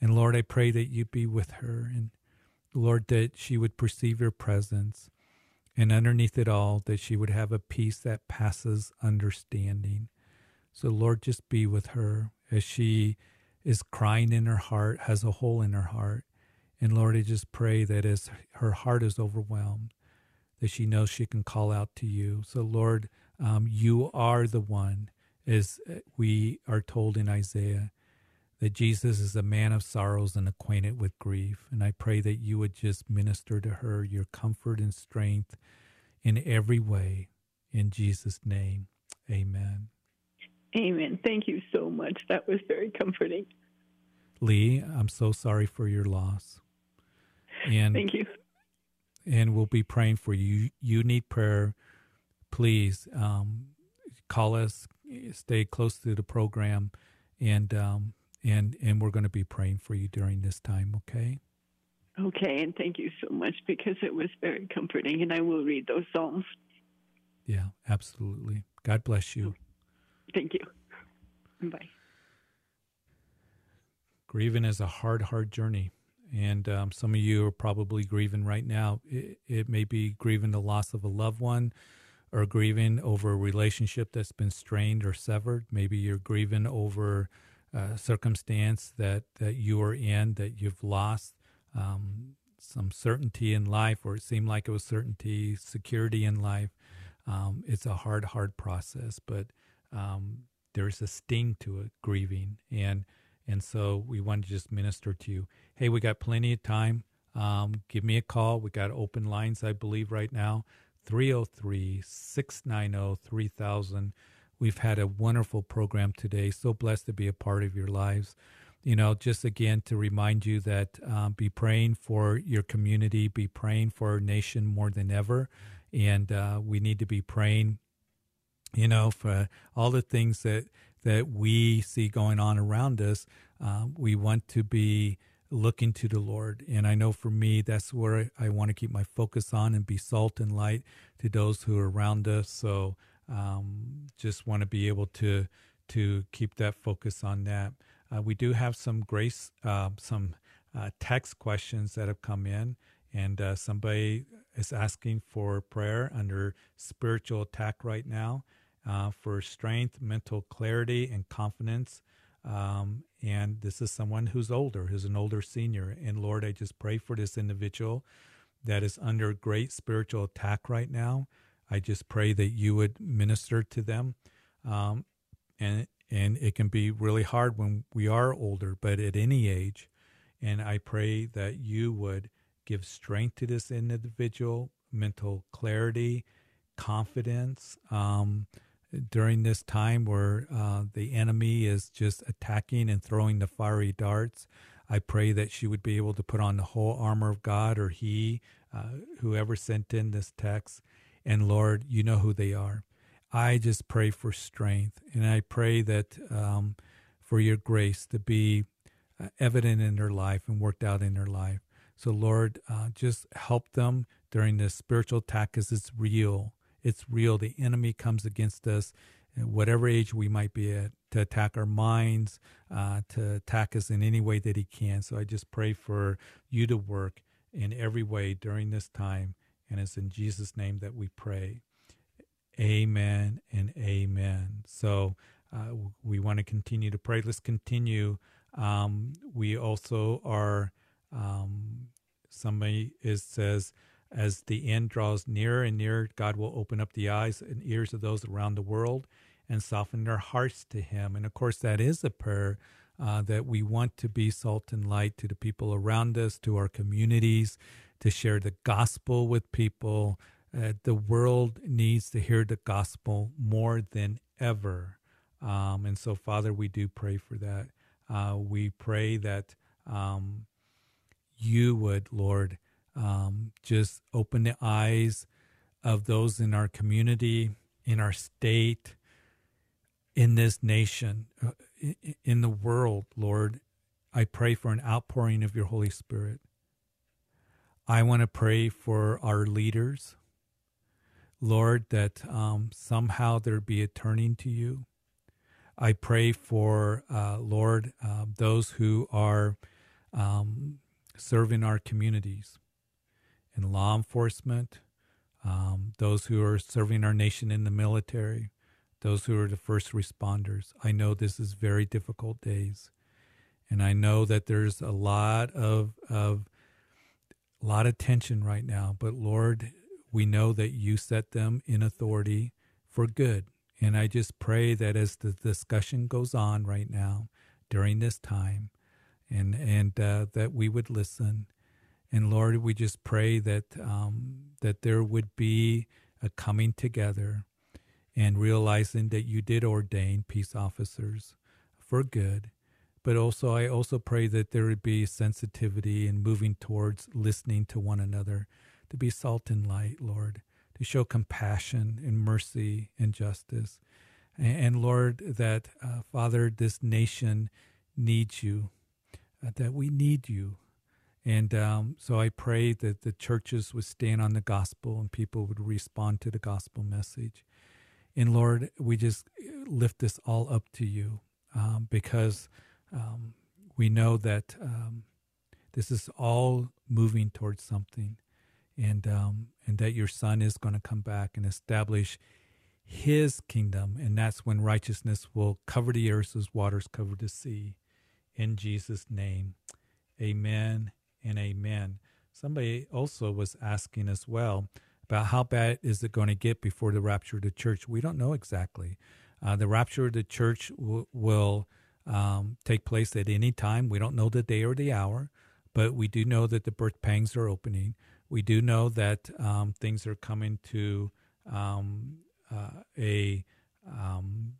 And Lord, I pray that you be with her and Lord, that she would perceive your presence and underneath it all, that she would have a peace that passes understanding. So, Lord, just be with her as she is crying in her heart, has a hole in her heart. And Lord, I just pray that as her heart is overwhelmed, that she knows she can call out to you. So, Lord, um, you are the one, as we are told in Isaiah, that Jesus is a man of sorrows and acquainted with grief. And I pray that you would just minister to her your comfort and strength in every way. In Jesus' name, amen. Amen. Thank you so much. That was very comforting. Lee, I'm so sorry for your loss. And Thank you. And we'll be praying for you. You need prayer. Please um, call us. Stay close to the program, and um, and and we're going to be praying for you during this time. Okay. Okay, and thank you so much because it was very comforting, and I will read those psalms. Yeah, absolutely. God bless you. Thank you. Bye. Grieving is a hard, hard journey. And um, some of you are probably grieving right now. It, it may be grieving the loss of a loved one or grieving over a relationship that's been strained or severed. Maybe you're grieving over a circumstance that, that you are in that you've lost um, some certainty in life, or it seemed like it was certainty, security in life. Um, it's a hard, hard process, but um, there's a sting to it, grieving, and and so we want to just minister to you. Hey, we got plenty of time. Um, give me a call. We got open lines, I believe, right now 303 690 3000. We've had a wonderful program today. So blessed to be a part of your lives. You know, just again to remind you that um, be praying for your community, be praying for our nation more than ever. And uh, we need to be praying you know, for all the things that that we see going on around us, uh, we want to be looking to the Lord. And I know for me, that's where I, I, want to keep my focus on and be salt and light to those who are around us. So um, just want to be able to to keep that focus on that. Uh, we do have some grace, uh, some uh, text questions that have come in, and uh, somebody is asking for prayer under spiritual attack right now uh, for strength, mental clarity, and confidence. Um, and this is someone who's older, who's an older senior. And Lord, I just pray for this individual that is under great spiritual attack right now. I just pray that you would minister to them. Um, and and it can be really hard when we are older, but at any age. And I pray that you would give strength to this individual, mental clarity, confidence, um, during this time where uh, the enemy is just attacking and throwing the fiery darts. I pray that she would be able to put on the whole armor of God or he, uh, whoever sent in this text. And Lord, you know who they are. I just pray for strength. And I pray that um, for your grace to be uh, evident in their life and worked out in their life. So, Lord, uh, just help them during this spiritual attack because it's real. It's real. The enemy comes against us, at whatever age we might be at, to attack our minds, uh, to attack us in any way that he can. So I just pray for you to work in every way during this time. And it's in Jesus' name that we pray. Amen and amen. So uh, we want to continue to pray. Let's continue Um, we also are, um, somebody is says, as the end draws nearer and nearer, God will open up the eyes and ears of those around the world and soften their hearts to Him. And of course, that is a prayer uh, that we want to be salt and light to the people around us, to our communities, to share the gospel with people. Uh, the world needs to hear the gospel more than ever. Um, and so, Father, we do pray for that. Uh, we pray that um, you would, Lord, um, just open the eyes of those in our community, in our state, in this nation, uh, in the world, Lord. I pray for an outpouring of your Holy Spirit. I want to pray for our leaders, Lord, that um, somehow there be a turning to you. I pray for, uh, Lord, uh, those who are um, serving our communities in law enforcement, um, those who are serving our nation in the military, those who are the first responders. I know this is very difficult days, and I know that there's a lot of of lot of tension right now. But Lord, we know that you set them in authority for good, and I just pray that as the discussion goes on right now during this time, and and uh, that we would listen and Lord, we just pray that um, that there would be a coming together and realizing that you did ordain peace officers for good. But also, I also pray that there would be sensitivity and moving towards listening to one another, to be salt and light, Lord, to show compassion and mercy and justice. And, and Lord, that, uh, Father, this nation needs you, uh, that we need you, and um, so I pray that the churches would stand on the gospel and people would respond to the gospel message. And Lord, we just lift this all up to you um, because um, we know that um, this is all moving towards something, and um, and that your Son is going to come back and establish His kingdom, and that's when righteousness will cover the earth as waters cover the sea. In Jesus' name, Amen and amen. Somebody also was asking as well about how bad is it going to get before the rapture of the church. We don't know exactly. Uh, the rapture of the church w- will um, take place at any time. We don't know the day or the hour, but we do know that the birth pangs are opening. We do know that um, things are coming to um, uh, a um,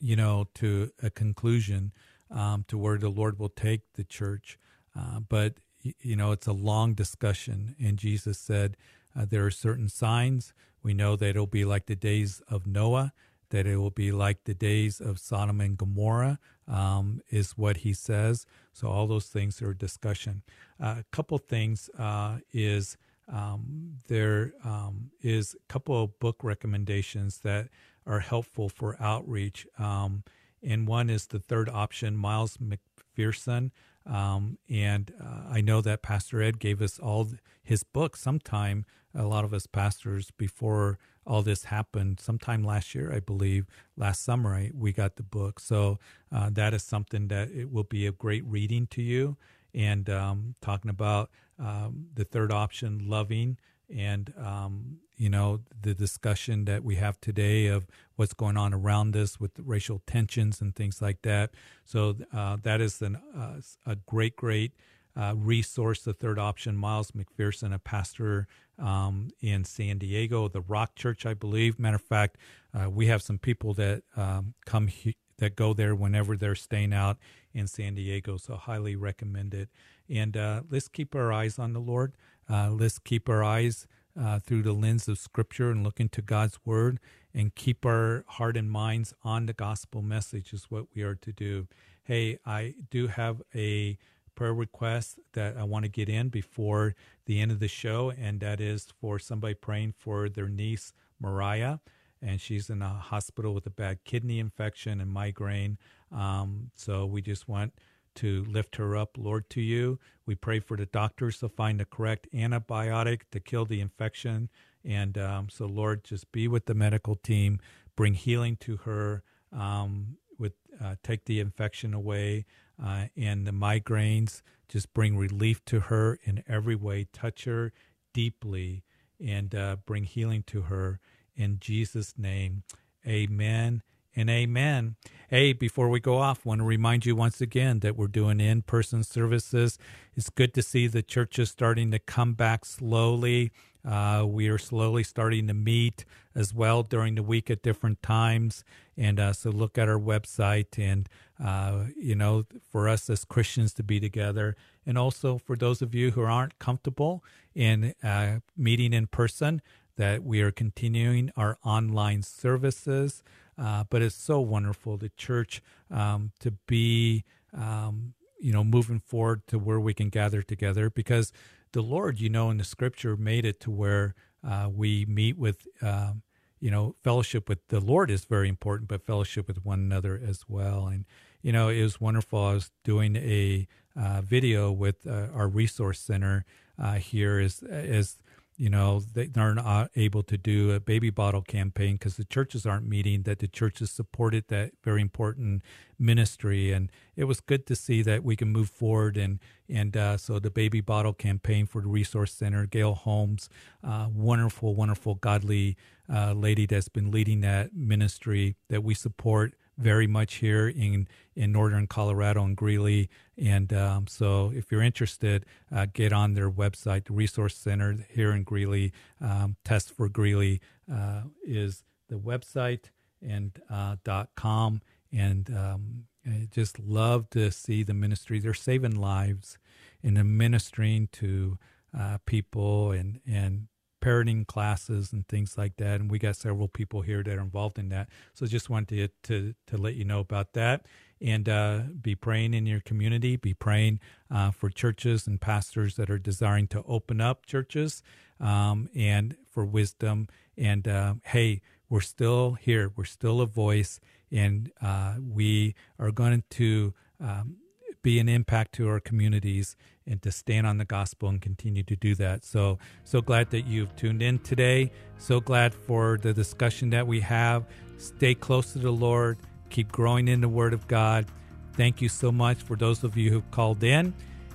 you know to a conclusion um, to where the Lord will take the church. Uh, but, you know, it's a long discussion. And Jesus said uh, there are certain signs. We know that it'll be like the days of Noah, that it will be like the days of Sodom and Gomorrah, um, is what he says. So all those things are discussion. Uh, a couple things uh, is um, there um, is a couple of book recommendations that are helpful for outreach. Um, and one is the third option, Miles McPherson. Um, and uh, I know that Pastor Ed gave us all his books sometime, a lot of us pastors, before all this happened, sometime last year, I believe, last summer, I, we got the book. So uh, that is something that it will be a great reading to you. And um, talking about um, the third option, loving, and um, you know the discussion that we have today of what's going on around us with racial tensions and things like that. So uh, that is an, uh, a great, great uh, resource. The third option, Miles McPherson, a pastor um, in San Diego, the Rock Church, I believe. Matter of fact, uh, we have some people that um, come he- that go there whenever they're staying out in San Diego. So highly recommend it. And uh, let's keep our eyes on the Lord. Uh, let's keep our eyes uh, through the lens of Scripture and look into God's Word and keep our heart and minds on the gospel message, is what we are to do. Hey, I do have a prayer request that I want to get in before the end of the show, and that is for somebody praying for their niece, Mariah. And she's in a hospital with a bad kidney infection and migraine. Um, so we just want to lift her up, Lord, to you. We pray for the doctors to find the correct antibiotic to kill the infection. And um, so, Lord, just be with the medical team, bring healing to her, um, with uh, take the infection away. Uh, and the migraines. Just bring relief to her in every way. Touch her deeply and uh, bring healing to her. In Jesus' name, amen and amen. Hey, before we go off, want to remind you once again that we're doing in person services. It's good to see the churches starting to come back slowly. Uh, we are slowly starting to meet as well during the week at different times. And uh, so look at our website and, uh, you know, for us as Christians to be together. And also for those of you who aren't comfortable in uh, meeting in person, that we are continuing our online services. Uh, but it's so wonderful, the church, um, to be, um, you know, moving forward to where we can gather together because the Lord, you know, in the scripture made it to where uh, we meet with, um, you know, fellowship with the Lord is very important, but fellowship with one another as well. And, you know, it was wonderful. I was doing a uh, video with uh, our resource center uh, here as, as you know they are not able to do a baby bottle campaign because the churches aren't meeting that the churches supported that very important ministry and it was good to see that we can move forward and and uh, so the baby bottle campaign for the resource center gail holmes uh, wonderful wonderful godly uh, lady that's been leading that ministry that we support very much here in in northern Colorado and Greeley. And um, so, if you're interested, uh, get on their website, the Resource Center here in Greeley. Um, Test for Greeley uh, is the website and uh, com. And um, just love to see the ministry. They're saving lives and ministering to uh, people and and parenting classes and things like that. And we got several people here that are involved in that. So just wanted to, to, to let you know about that and uh, be praying in your community, be praying uh, for churches and pastors that are desiring to open up churches um, and for wisdom. And uh, hey, we're still here, we're still a voice, and uh, we are going to um, be an impact to our communities and to stand on the gospel and continue to do that. So, so glad that you've tuned in today. So glad for the discussion that we have. Stay close to the Lord, keep growing in the Word of God. Thank you so much for those of you who've called in.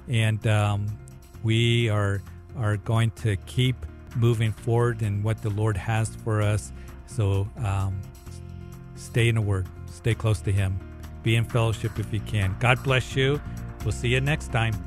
And um, we are, are going to keep moving forward in what the Lord has for us. So um, stay in the Word, stay close to Him, be in fellowship if you can. God bless you. We'll see you next time.